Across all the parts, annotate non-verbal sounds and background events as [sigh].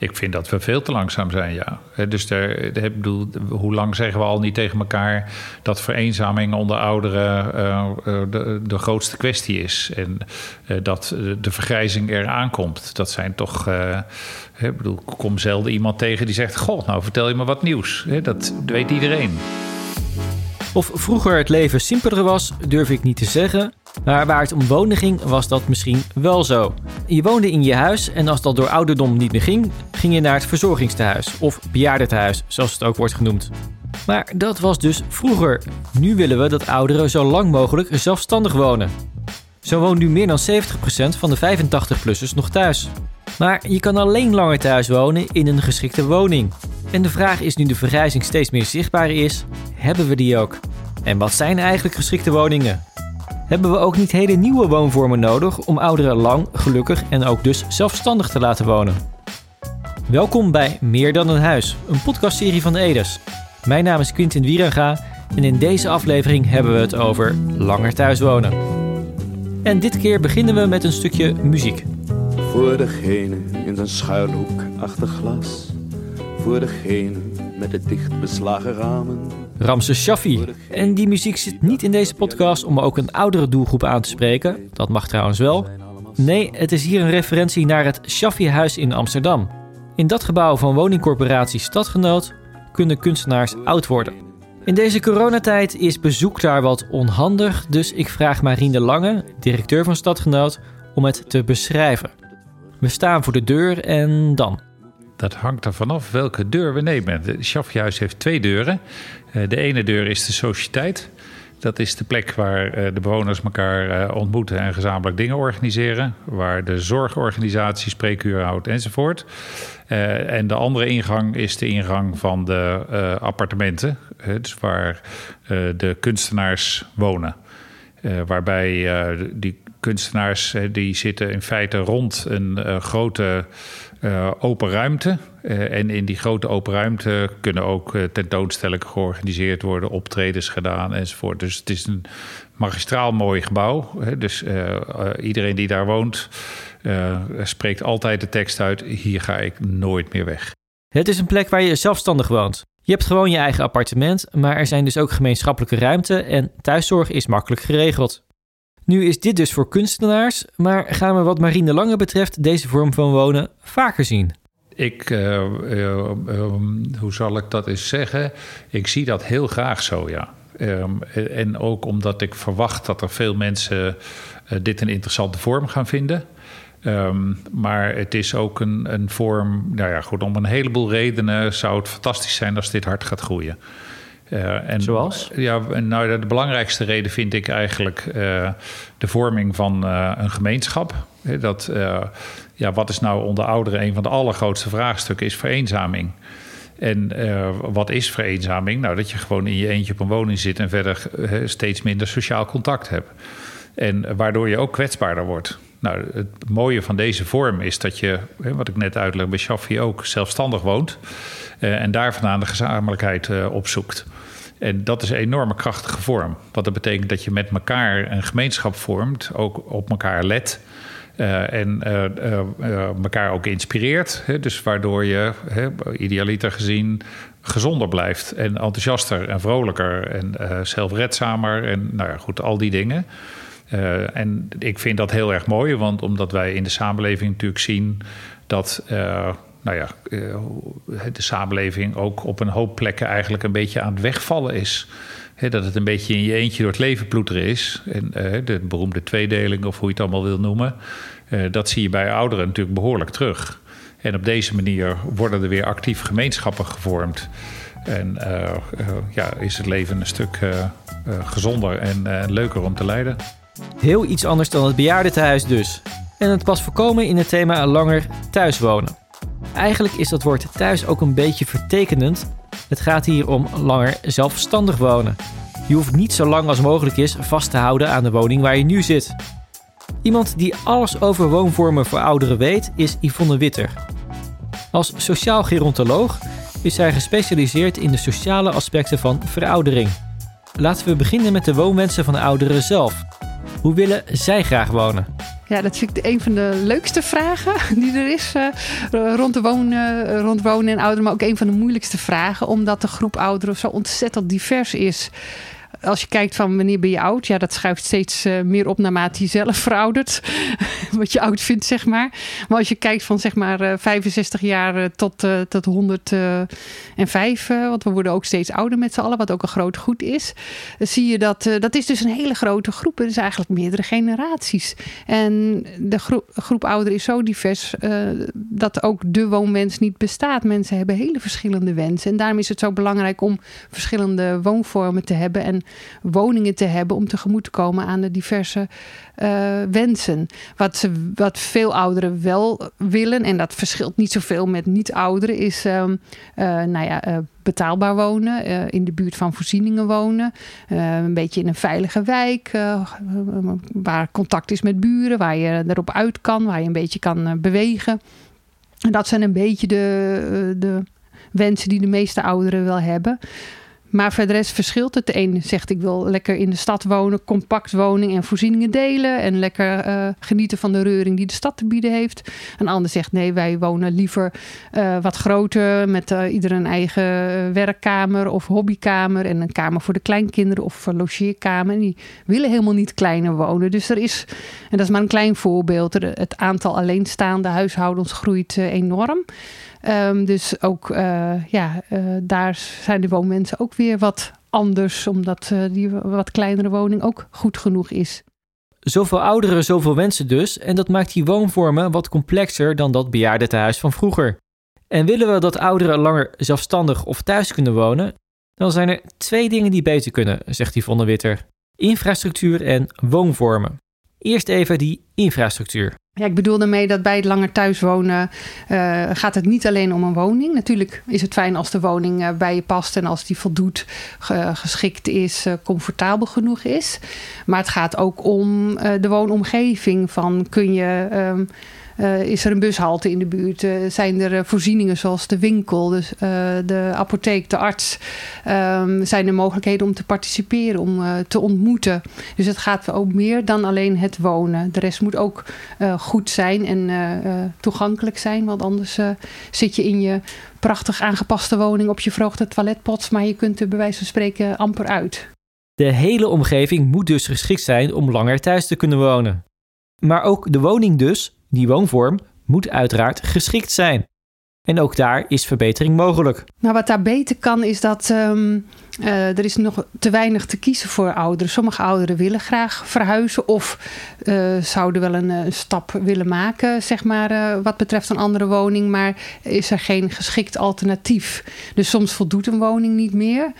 Ik vind dat we veel te langzaam zijn, ja. Dus daar, ik bedoel, hoe lang zeggen we al niet tegen elkaar dat vereenzaming onder ouderen uh, de, de, grootste kwestie is. En uh, dat de vergrijzing eraan komt. Dat zijn toch. ik bedoel, ik kom zelden iemand tegen die zegt: Goh, nou vertel je me wat nieuws. Dat weet iedereen. Of vroeger het leven simpeler was, durf ik niet te zeggen. Maar waar het om ging, was dat misschien wel zo. Je woonde in je huis en als dat door ouderdom niet meer ging, ging je naar het verzorgingstehuis of bejaardentehuis, zoals het ook wordt genoemd. Maar dat was dus vroeger. Nu willen we dat ouderen zo lang mogelijk zelfstandig wonen. Zo woont nu meer dan 70% van de 85-plussers nog thuis. Maar je kan alleen langer thuis wonen in een geschikte woning. En de vraag is nu de vergrijzing steeds meer zichtbaar is, hebben we die ook? En wat zijn eigenlijk geschikte woningen? Hebben we ook niet hele nieuwe woonvormen nodig om ouderen lang, gelukkig en ook dus zelfstandig te laten wonen? Welkom bij Meer dan een huis, een podcastserie van de Edes. Mijn naam is Quintin Wierenga en in deze aflevering hebben we het over langer thuis wonen. En dit keer beginnen we met een stukje muziek. Voor degene in zijn schuilhoek achter glas voor degene met de dicht beslagen ramen. Ramses Shaffi. En die muziek zit niet in deze podcast om ook een oudere doelgroep aan te spreken. Dat mag trouwens wel. Nee, het is hier een referentie naar het Shaffi-huis in Amsterdam. In dat gebouw van woningcorporatie Stadgenoot kunnen kunstenaars oud worden. In deze coronatijd is bezoek daar wat onhandig, dus ik vraag Marien de Lange, directeur van Stadgenoot, om het te beschrijven. We staan voor de deur en dan. Dat hangt er vanaf welke deur we nemen. Het Schaffjehuis heeft twee deuren. Eh, de ene deur is de sociëteit. Dat is de plek waar eh, de bewoners elkaar eh, ontmoeten en gezamenlijk dingen organiseren. Waar de zorgorganisatie spreekuur houdt enzovoort. en de andere ingang is de ingang van de appartementen. dus waar de kunstenaars wonen. waarbij die kunstenaars die zitten in feite rond een grote uh, open ruimte. Uh, en in die grote open ruimte kunnen ook uh, tentoonstellingen georganiseerd worden, optredens gedaan enzovoort. Dus het is een magistraal mooi gebouw. Hè? Dus iedereen die daar woont spreekt altijd de tekst uit: hier ga ik nooit meer weg. Het is een plek waar je zelfstandig woont. Je hebt gewoon je eigen appartement, maar er zijn dus ook gemeenschappelijke ruimte en thuiszorg is makkelijk geregeld. Nu is dit dus voor kunstenaars, maar gaan we wat Marine Lange betreft deze vorm van wonen vaker zien? Ik, uh, uh, hoe zal ik dat eens zeggen? Ik zie dat heel graag zo, ja. Um, en ook omdat ik verwacht dat er veel mensen dit een interessante vorm gaan vinden. Um, maar het is ook een, een vorm, nou ja, goed, om een heleboel redenen zou het fantastisch zijn als dit hard gaat groeien. Uh, en, Zoals? Ja, nou, de belangrijkste reden vind ik eigenlijk uh, de vorming van uh, een gemeenschap. Dat, ja, wat is nou onder ouderen een van de allergrootste vraagstukken is vereenzaming. En wat is vereenzaming? Nou, dat je gewoon in je eentje op een woning zit en verder steeds minder sociaal contact hebt. En waardoor je ook kwetsbaarder wordt. Nou, het mooie van deze vorm is dat je, wat ik net uitleg bij Shaffi ook, zelfstandig woont. en daar vandaan de gezamenlijkheid opzoekt. En dat is een enorme krachtige vorm. Wat dat betekent dat je met elkaar een gemeenschap vormt, ook op elkaar let. Uh, en elkaar ook inspireert. Hè? Dus waardoor je, hè, idealiter gezien, gezonder blijft. En enthousiaster en vrolijker en zelfredzamer. En nou ja, goed, al die dingen. En ik vind dat heel erg mooi, want omdat wij in de samenleving natuurlijk zien dat nou ja, eh, de samenleving ook op een hoop plekken eigenlijk een beetje aan het wegvallen is. dat het een beetje in je eentje door het leven ploeteren is. En eh, de beroemde tweedeling, of hoe je het allemaal wil noemen. Eh, dat zie je bij ouderen natuurlijk behoorlijk terug. En op deze manier worden er weer actief gemeenschappen gevormd. En ja, is het leven een stuk gezonder en leuker om te leiden. Heel iets anders dan het bejaardentehuis dus. En het past voorkomen in het thema langer thuis wonen. Eigenlijk is dat woord thuis ook een beetje vertekenend. Het gaat hier om langer zelfstandig wonen. Je hoeft niet zo lang als mogelijk is vast te houden aan de woning waar je nu zit. Iemand die alles over woonvormen voor ouderen weet is Yvonne Witter. Als sociaal gerontoloog is zij gespecialiseerd in de sociale aspecten van veroudering. Laten we beginnen met de woonwensen van ouderen zelf. Hoe willen zij graag wonen? Ja, dat vind ik een van de leukste vragen [laughs] die er is uh, rond, de wonen, rond wonen en ouderen. Maar ook een van de moeilijkste vragen, omdat de groep ouderen zo ontzettend divers is als je kijkt van wanneer ben je oud, ja, dat schuift steeds uh, meer op naarmate je zelf [laughs] veroudert. [laughs] wat je oud vindt, zeg maar. Maar als je kijkt van zeg maar uh, 65 jaar uh, tot, tot 105, want we worden ook steeds ouder met z'n allen, wat ook een groot goed is. zie je dat dat is dus een hele grote groep. Het is eigenlijk meerdere generaties. En de groep, groep ouderen is zo divers dat ook de woonwens niet bestaat. Mensen hebben hele verschillende wensen. En daarom is het zo belangrijk om verschillende woonvormen te hebben. En woningen te hebben om tegemoet te komen aan de diverse uh, wensen. Wat, ze, wat veel ouderen wel willen, en dat verschilt niet zoveel met niet-ouderen, is uh, uh, nou ja, betaalbaar wonen, in de buurt van voorzieningen wonen, een beetje in een veilige wijk, waar contact is met buren, waar je erop uit kan, waar je een beetje kan bewegen. En dat zijn een beetje de, de wensen die de meeste ouderen wel hebben. Maar voor de rest verschilt het. De een zegt ik wil lekker in de stad wonen, compact woning en voorzieningen delen. En lekker uh, genieten van de reuring die de stad te bieden heeft. Een ander zegt nee, wij wonen liever uh, wat groter. Met uh, ieder een eigen werkkamer of hobbykamer. En een kamer voor de kleinkinderen of een logeerkamer. En die willen helemaal niet kleiner wonen. Dus er is, en dat is maar een klein voorbeeld. Het aantal alleenstaande huishoudens groeit enorm. Um, dus ook uh, ja, uh, daar zijn de woonmensen ook weer wat anders, omdat uh, die wat kleinere woning ook goed genoeg is. Zoveel ouderen, zoveel wensen dus, en dat maakt die woonvormen wat complexer dan dat bejaardentehuis van vroeger. En willen we dat ouderen langer zelfstandig of thuis kunnen wonen, dan zijn er twee dingen die beter kunnen, zegt Yvonne Witter: infrastructuur en woonvormen. Eerst even die infrastructuur. Ja, ik bedoel daarmee dat bij het langer thuiswonen uh, gaat het niet alleen om een woning. Natuurlijk is het fijn als de woning uh, bij je past en als die voldoet, ge geschikt is, uh, comfortabel genoeg is. Maar het gaat ook om de woonomgeving. Van kun je. Um, uh, is er een bushalte in de buurt? Uh, zijn er uh, voorzieningen zoals de winkel, dus, de apotheek, de arts? Um, zijn er mogelijkheden om te participeren, om te ontmoeten? Dus het gaat ook meer dan alleen het wonen. De rest moet ook goed zijn en toegankelijk zijn, want anders zit je in je prachtig aangepaste woning op je verhoogde toiletpots, maar je kunt er bij wijze van spreken amper uit. De hele omgeving moet dus geschikt zijn om langer thuis te kunnen wonen. Maar ook de woning dus die woonvorm moet uiteraard geschikt zijn. En ook daar is verbetering mogelijk. Nou, wat daar beter kan, is dat um, uh, er is nog te weinig te kiezen voor ouderen. Sommige ouderen willen graag verhuizen of uh, zouden wel een, een, stap willen maken, zeg maar, wat betreft een andere woning. Maar is er geen geschikt alternatief. Dus soms voldoet een woning niet meer.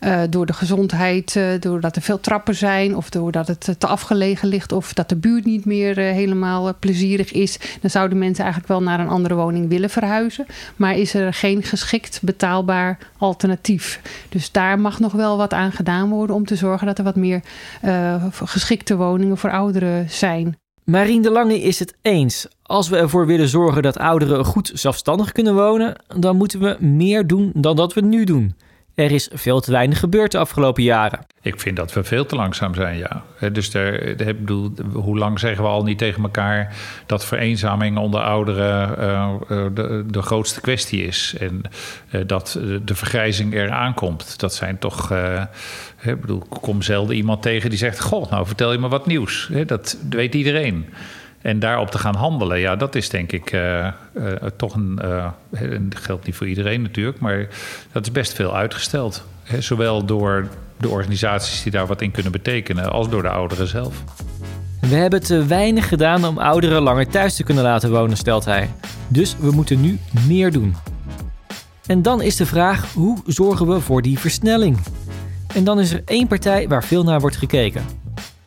Uh, door de gezondheid, uh, doordat er veel trappen zijn, of doordat het te afgelegen ligt, of dat de buurt niet meer helemaal plezierig is, dan zouden mensen eigenlijk wel naar een andere woning willen verhuizen. Maar is er geen geschikt betaalbaar alternatief? Dus daar mag nog wel wat aan gedaan worden om te zorgen dat er wat meer geschikte woningen voor ouderen zijn. Marien de Lange is het eens. Als we ervoor willen zorgen dat ouderen goed zelfstandig kunnen wonen, dan moeten we meer doen dan dat we nu doen. Er is veel te weinig gebeurd de afgelopen jaren. Ik vind dat we veel te langzaam zijn, ja. Dus er, ik bedoel, hoe lang zeggen we al niet tegen elkaar dat vereenzaming onder ouderen uh, de, de, grootste kwestie is. En dat de vergrijzing eraan komt. Dat zijn toch. Ik bedoel, kom zelden iemand tegen die zegt: Goh, nou vertel je me wat nieuws. Dat weet iedereen. En daarop te gaan handelen, ja, dat is denk ik uh, uh, toch een. Uh, dat geldt niet voor iedereen natuurlijk, maar dat is best veel uitgesteld. Hè, zowel door de organisaties die daar wat in kunnen betekenen, als door de ouderen zelf. We hebben te weinig gedaan om ouderen langer thuis te kunnen laten wonen, stelt hij. Dus we moeten nu meer doen. En dan is de vraag: hoe zorgen we voor die versnelling? En dan is er één partij waar veel naar wordt gekeken: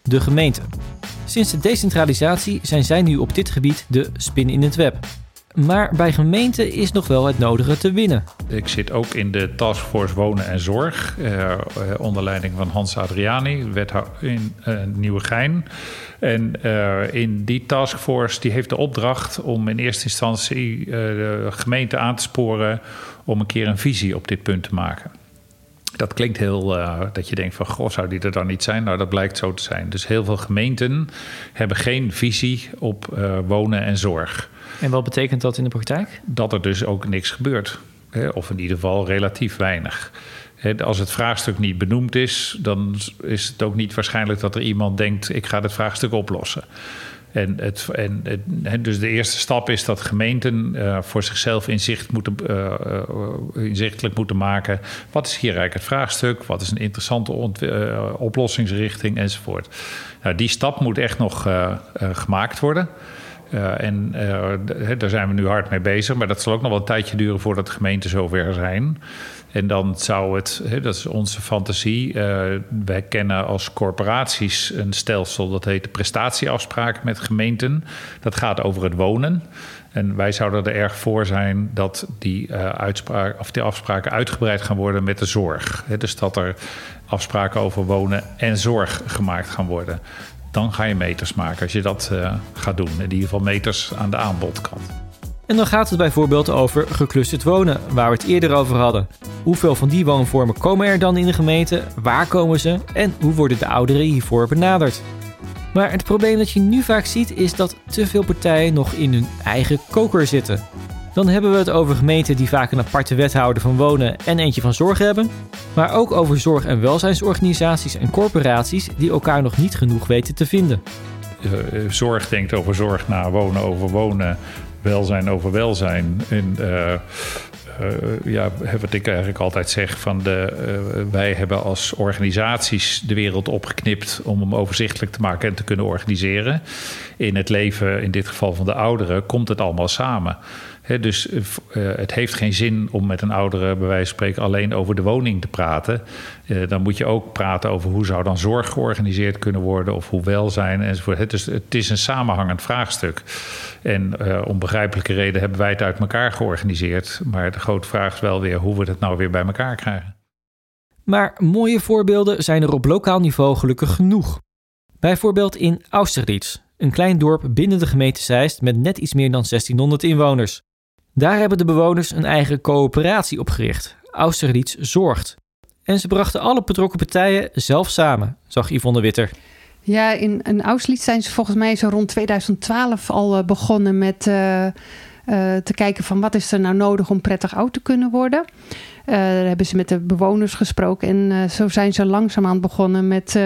de gemeente. Sinds de decentralisatie zijn zij nu op dit gebied de spin in het web. Maar bij gemeenten is nog wel het nodige te winnen. Ik zit ook in de Taskforce Wonen en Zorg, eh, onder leiding van Hans Adriani, wethouder in uh, Nieuwegein. En uh, in die taskforce die heeft de opdracht om in eerste instantie uh, de gemeente aan te sporen om een keer een visie op dit punt te maken. Dat klinkt heel, uh, dat je denkt van, goh, zou die er dan niet zijn? Nou, dat blijkt zo te zijn. Dus heel veel gemeenten hebben geen visie op uh, wonen en zorg. En wat betekent dat in de praktijk? Dat er dus ook niks gebeurt. Hè? Of in ieder geval relatief weinig. Als het vraagstuk niet benoemd is, dan is het ook niet waarschijnlijk dat er iemand denkt: ik ga het vraagstuk oplossen. En, het, en het, dus de eerste stap is dat gemeenten uh, voor zichzelf inzicht moeten, uh, uh, inzichtelijk moeten maken. Wat is hier eigenlijk het vraagstuk? Wat is een interessante oplossingsrichting enzovoort. Nou, die stap moet echt nog gemaakt worden. En daar zijn we nu hard mee bezig. Maar dat zal ook nog wel een tijdje duren voordat de gemeenten zover zijn. En dan zou het, dat is onze fantasie. Uh, wij kennen als corporaties een stelsel dat heet de prestatieafspraken met gemeenten. Dat gaat over het wonen. En wij zouden er erg voor zijn dat die, uh, uitspraak, of die afspraken uitgebreid gaan worden met de zorg. dus dat er afspraken over wonen en zorg gemaakt gaan worden. Dan ga je meters maken als je dat uh, gaat doen. In ieder geval meters aan de aanbodkant. En dan gaat het bijvoorbeeld over geclusterd wonen, waar we het eerder over hadden. Hoeveel van die woonvormen komen er dan in de gemeente? Waar komen ze? En hoe worden de ouderen hiervoor benaderd? Maar het probleem dat je nu vaak ziet is dat te veel partijen nog in hun eigen koker zitten. Dan hebben we het over gemeenten die vaak een aparte wethouder van wonen en eentje van zorg hebben. Maar ook over zorg- en welzijnsorganisaties en corporaties die elkaar nog niet genoeg weten te vinden. Eh, zorg denkt over zorg na, wonen over wonen welzijn over welzijn. En uh, uh, ja, wat ik eigenlijk altijd zeg: van de, wij hebben als organisaties de wereld opgeknipt om hem overzichtelijk te maken en te kunnen organiseren. In het leven, in dit geval van de ouderen, komt het allemaal samen dus uh, het heeft geen zin om met een oudere, bij wijze van spreken, alleen over de woning te praten. Uh, dan moet je ook praten over hoe zou dan zorg georganiseerd kunnen worden of hoe welzijn enzovoort. Dus het is een samenhangend vraagstuk. En uh, om begrijpelijke reden hebben wij het uit elkaar georganiseerd. Maar de grote vraag is wel weer hoe we het nou weer bij elkaar krijgen. Maar mooie voorbeelden zijn er op lokaal niveau gelukkig genoeg. Bijvoorbeeld in Austerlitz, een klein dorp binnen de gemeente Zeist met net iets meer dan 1600 inwoners. Daar hebben de bewoners een eigen coöperatie opgericht, Austerlitz Zorgt. En ze brachten alle betrokken partijen zelf samen, zag Yvonne Witter. Ja, in, Austerlitz zijn ze volgens mij zo rond 2012 al uh, begonnen met uh, uh, te kijken van wat is er nou nodig om prettig oud te kunnen worden. Uh, daar hebben ze met de bewoners gesproken. En uh, zo zijn ze langzaamaan begonnen met uh,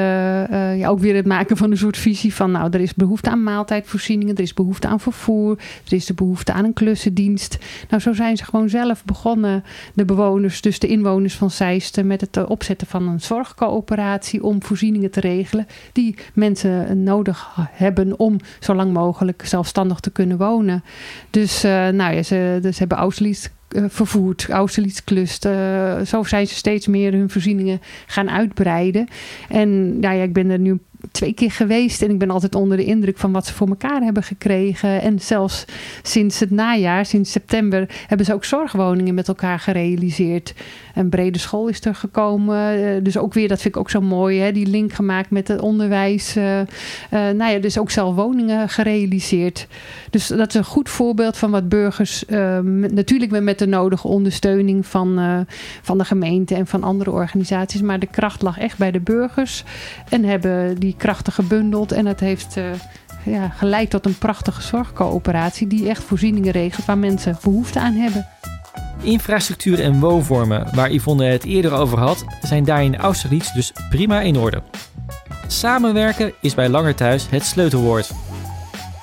ja, ook weer het maken van een soort visie van... nou, er is behoefte aan maaltijdvoorzieningen, er is behoefte aan vervoer... er is de behoefte aan een klussendienst. Nou, zo zijn ze gewoon zelf begonnen, de bewoners, dus de inwoners van Zeist... met het opzetten van een zorgcoöperatie om voorzieningen te regelen... die mensen nodig hebben om zo lang mogelijk zelfstandig te kunnen wonen. Dus, nou ja, ze, dus hebben Auschwitz vervoerd, Austerlitz. Uh, zo zijn ze steeds meer hun voorzieningen gaan uitbreiden. En nou ja, ik ben er nu twee keer geweest en ik ben altijd onder de indruk van wat ze voor elkaar hebben gekregen. En zelfs sinds het najaar, sinds september, hebben ze ook zorgwoningen met elkaar gerealiseerd. Een brede school is er gekomen. Uh, dus ook weer, dat vind ik ook zo mooi, hè, die link gemaakt met het onderwijs. Uh, uh, nou ja, dus ook zelf woningen gerealiseerd. Dus dat is een goed voorbeeld van wat burgers, natuurlijk met de nodige ondersteuning van, van de gemeente en van andere organisaties. Maar de kracht lag echt bij de burgers en hebben die krachten gebundeld. En het heeft ja, geleid tot een prachtige zorgcoöperatie die echt voorzieningen regelt waar mensen behoefte aan hebben. Infrastructuur en woonvormen, waar Yvonne het eerder over had, zijn daar in Austerlitz dus prima in orde. Samenwerken is bij Langer Thuis het sleutelwoord.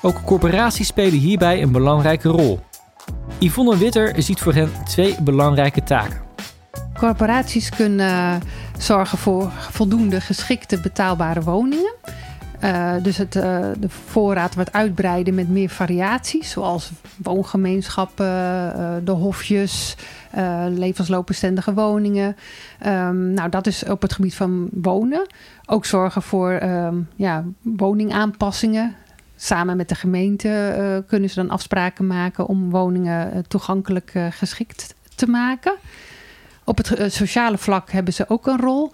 Ook corporaties spelen hierbij een belangrijke rol. Yvonne Witter ziet voor hen twee belangrijke taken. Corporaties kunnen zorgen voor voldoende geschikte betaalbare woningen. Uh, dus het, uh, de voorraad wat uitbreiden met meer variaties, zoals woongemeenschappen, uh, de hofjes, levensloopbestendige woningen. Um, nou, dat is op het gebied van wonen. Ook zorgen voor um, ja, woningaanpassingen. Samen met de gemeente kunnen ze dan afspraken maken om woningen toegankelijk geschikt te maken. Op het sociale vlak hebben ze ook een rol.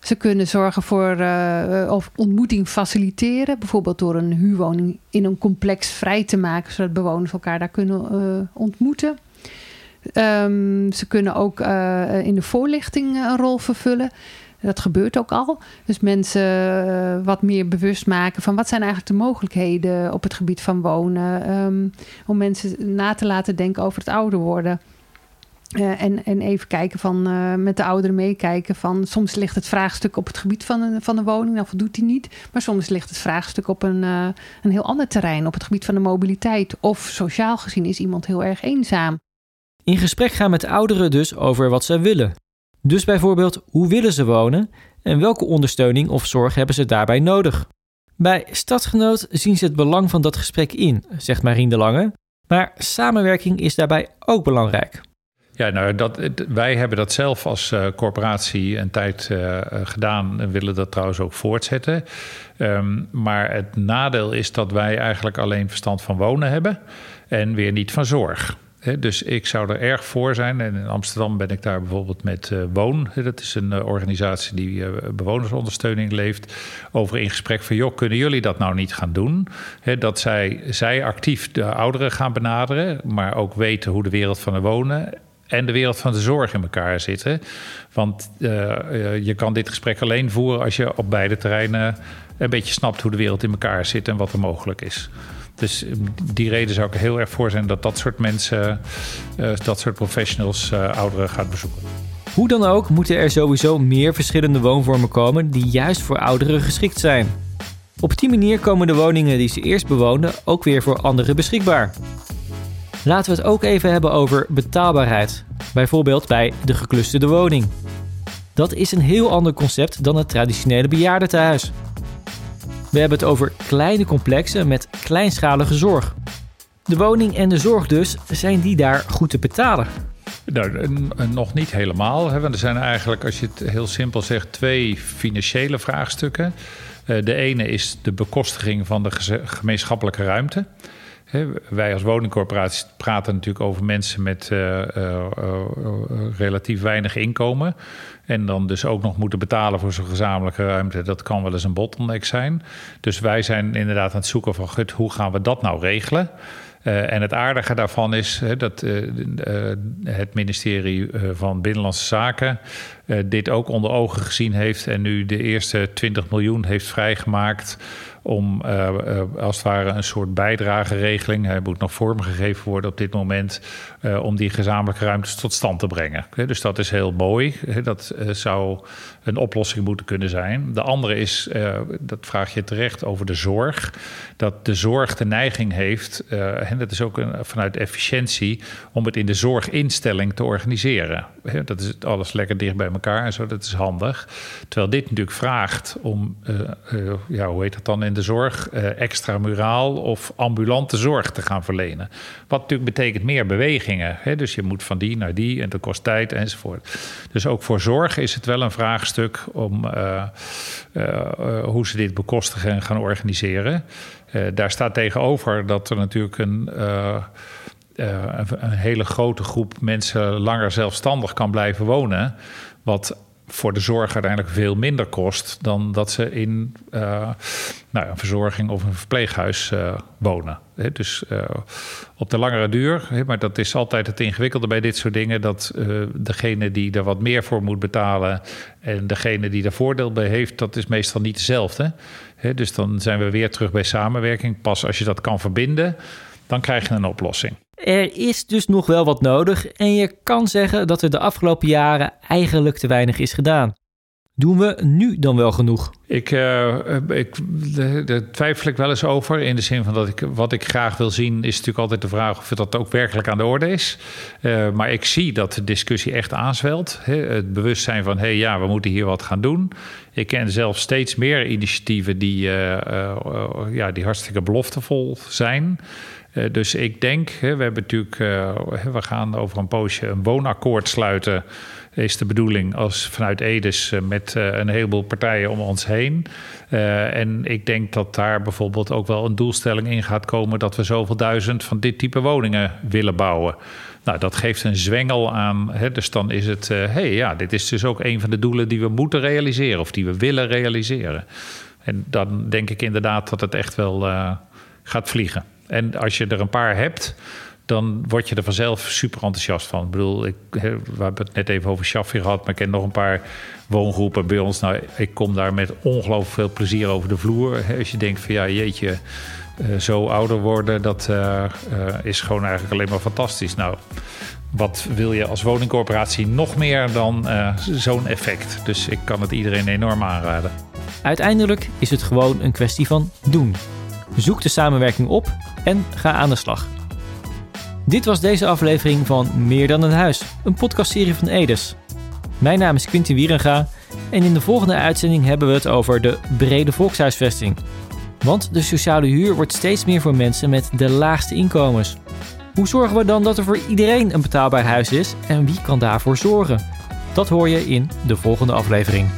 Ze kunnen zorgen voor uh, of ontmoeting faciliteren, bijvoorbeeld door een huurwoning in een complex vrij te maken, zodat bewoners elkaar daar kunnen ontmoeten. Ehm, ze kunnen ook eh, in de voorlichting een rol vervullen. Dat gebeurt ook al. Dus mensen wat meer bewust maken van wat zijn eigenlijk de mogelijkheden op het gebied van wonen. Um, om mensen na te laten denken over het ouder worden. Uh, en, en even kijken van uh, met de ouderen meekijken van soms ligt het vraagstuk op het gebied van een, van de woning, dan voldoet die niet. Maar soms ligt het vraagstuk op een, uh, een heel ander terrein, op het gebied van de mobiliteit. Of sociaal gezien is iemand heel erg eenzaam. In gesprek gaan met ouderen dus over wat ze willen. Dus bijvoorbeeld, hoe willen ze wonen en welke ondersteuning of zorg hebben ze daarbij nodig? Bij Stadsgenoot zien ze het belang van dat gesprek in, zegt Marien de Lange. Maar samenwerking is daarbij ook belangrijk. Ja, nou, dat, wij hebben dat zelf als uh, corporatie een tijd uh, gedaan en willen dat trouwens ook voortzetten. Um, maar het nadeel is dat wij eigenlijk alleen verstand van wonen hebben en weer niet van zorg. Dus ik zou er erg voor zijn. En in Amsterdam ben ik daar bijvoorbeeld met uh, Woon. Dat is een organisatie die bewonersondersteuning leeft. Over in gesprek van, joh, kunnen jullie dat nou niet gaan doen? Dat zij, zij actief de ouderen gaan benaderen, maar ook weten hoe de wereld van de wonen en de wereld van de zorg in elkaar zitten. Want uh, je kan dit gesprek alleen voeren als je op beide terreinen een beetje snapt hoe de wereld in elkaar zit en wat er mogelijk is. Dus die reden zou ik er heel erg voor zijn dat dat soort mensen, uh, dat soort professionals, ouderen gaat bezoeken. Hoe dan ook moeten er sowieso meer verschillende woonvormen komen die juist voor ouderen geschikt zijn. Op die manier komen de woningen die ze eerst bewoonden ook weer voor anderen beschikbaar. Laten we het ook even hebben over betaalbaarheid. Bijvoorbeeld bij de geclusterde woning. Dat is een heel ander concept dan het traditionele bejaardentehuis. We hebben het over kleine complexen met kleinschalige zorg. De woning en de zorg dus, zijn die daar goed te betalen? Nou, nog niet helemaal. Want er zijn eigenlijk, als je het heel simpel zegt, twee financiële vraagstukken. De ene is de bekostiging van de gemeenschappelijke ruimte. Wij als woningcorporatie praten natuurlijk over mensen met uh, uh, uh, relatief weinig inkomen. En dan dus ook nog moeten betalen voor zo'n gezamenlijke ruimte. Dat kan wel eens een bottleneck zijn. Dus wij zijn inderdaad aan het zoeken van hoe gaan we dat nou regelen? En het aardige daarvan is dat het ministerie van Binnenlandse Zaken dit ook onder ogen gezien heeft en nu de eerste 20 miljoen heeft vrijgemaakt om uh, uh, als het ware een soort bijdrageregeling, hij moet nog vormgegeven worden op dit moment, uh, om die gezamenlijke ruimtes tot stand te brengen. dus dat is heel mooi. Dat zou een oplossing moeten kunnen zijn. De andere is, dat vraag je terecht over de zorg, dat de zorg de neiging heeft, en dat is ook vanuit efficiëntie, om het in de zorginstelling te organiseren. Dat is alles lekker dicht bij elkaar en zo, dat is handig. Terwijl dit natuurlijk vraagt om, ja, hoe heet dat dan in de zorg uh, extramuraal of ambulante zorg te gaan verlenen. Wat natuurlijk betekent meer bewegingen. Hè? Dus je moet van die naar die en dat kost tijd enzovoort. Dus ook voor zorg is het wel een vraagstuk om uh, uh, hoe ze dit bekostigen en gaan organiseren. daar staat tegenover dat er natuurlijk een. een hele grote groep mensen langer zelfstandig kan blijven wonen. Wat voor de zorg uiteindelijk veel minder kost dan dat ze in uh, nou, een verzorging of een verpleeghuis uh, wonen. Dus uh, op de langere duur, maar dat is altijd het ingewikkelde bij dit soort dingen, dat degene die er wat meer voor moet betalen en degene die er voordeel bij heeft, dat is meestal niet dezelfde. He, dus dan zijn we weer terug bij samenwerking. Pas als je dat kan verbinden, dan krijg je een oplossing. Er is dus nog wel wat nodig en je kan zeggen dat er de afgelopen jaren eigenlijk te weinig is gedaan. Doen we nu dan wel genoeg? Ik, uh, ik daar twijfel ik wel eens over. In de zin van dat ik wat ik graag wil zien, is natuurlijk altijd de vraag of dat ook werkelijk aan de orde is. Uh, maar ik zie dat de discussie echt aanzwelt. Het bewustzijn van hé hey, ja, we moeten hier wat gaan doen. Ik ken zelf steeds meer initiatieven die, ja, die hartstikke beloftevol zijn. Uh, dus ik denk, we hebben natuurlijk, uh, we gaan over een poosje een woonakkoord sluiten. Is de bedoeling als vanuit Edes uh, met een heleboel partijen om ons heen. en ik denk dat daar bijvoorbeeld ook wel een doelstelling in gaat komen dat we zoveel duizend van dit type woningen willen bouwen. Nou, dat geeft een zwengel aan. Hè, dus dan is het, hey, ja, dit is dus ook een van de doelen die we moeten realiseren of die we willen realiseren. En dan denk ik inderdaad dat het echt wel gaat vliegen. En als je er een paar hebt, dan word je er vanzelf super enthousiast van. Ik bedoel, ik, we hebben het net even over Shaffi gehad, maar ik ken nog een paar woongroepen bij ons. Nou, ik kom daar met ongelooflijk veel plezier over de vloer. Als je denkt van ja, jeetje, uh, zo ouder worden, dat uh, uh, is gewoon eigenlijk alleen maar fantastisch. Nou, wat wil je als woningcorporatie nog meer dan zo'n effect? Dus ik kan het iedereen enorm aanraden. Uiteindelijk is het gewoon een kwestie van doen. Zoek de samenwerking op en ga aan de slag. Dit was deze aflevering van Meer dan een huis, een podcastserie van Edes. Mijn naam is Quintin Wierenga en in de volgende uitzending hebben we het over de brede volkshuisvesting. Want de sociale huur wordt steeds meer voor mensen met de laagste inkomens. Hoe zorgen we dan dat er voor iedereen een betaalbaar huis is en wie kan daarvoor zorgen? Dat hoor je in de volgende aflevering.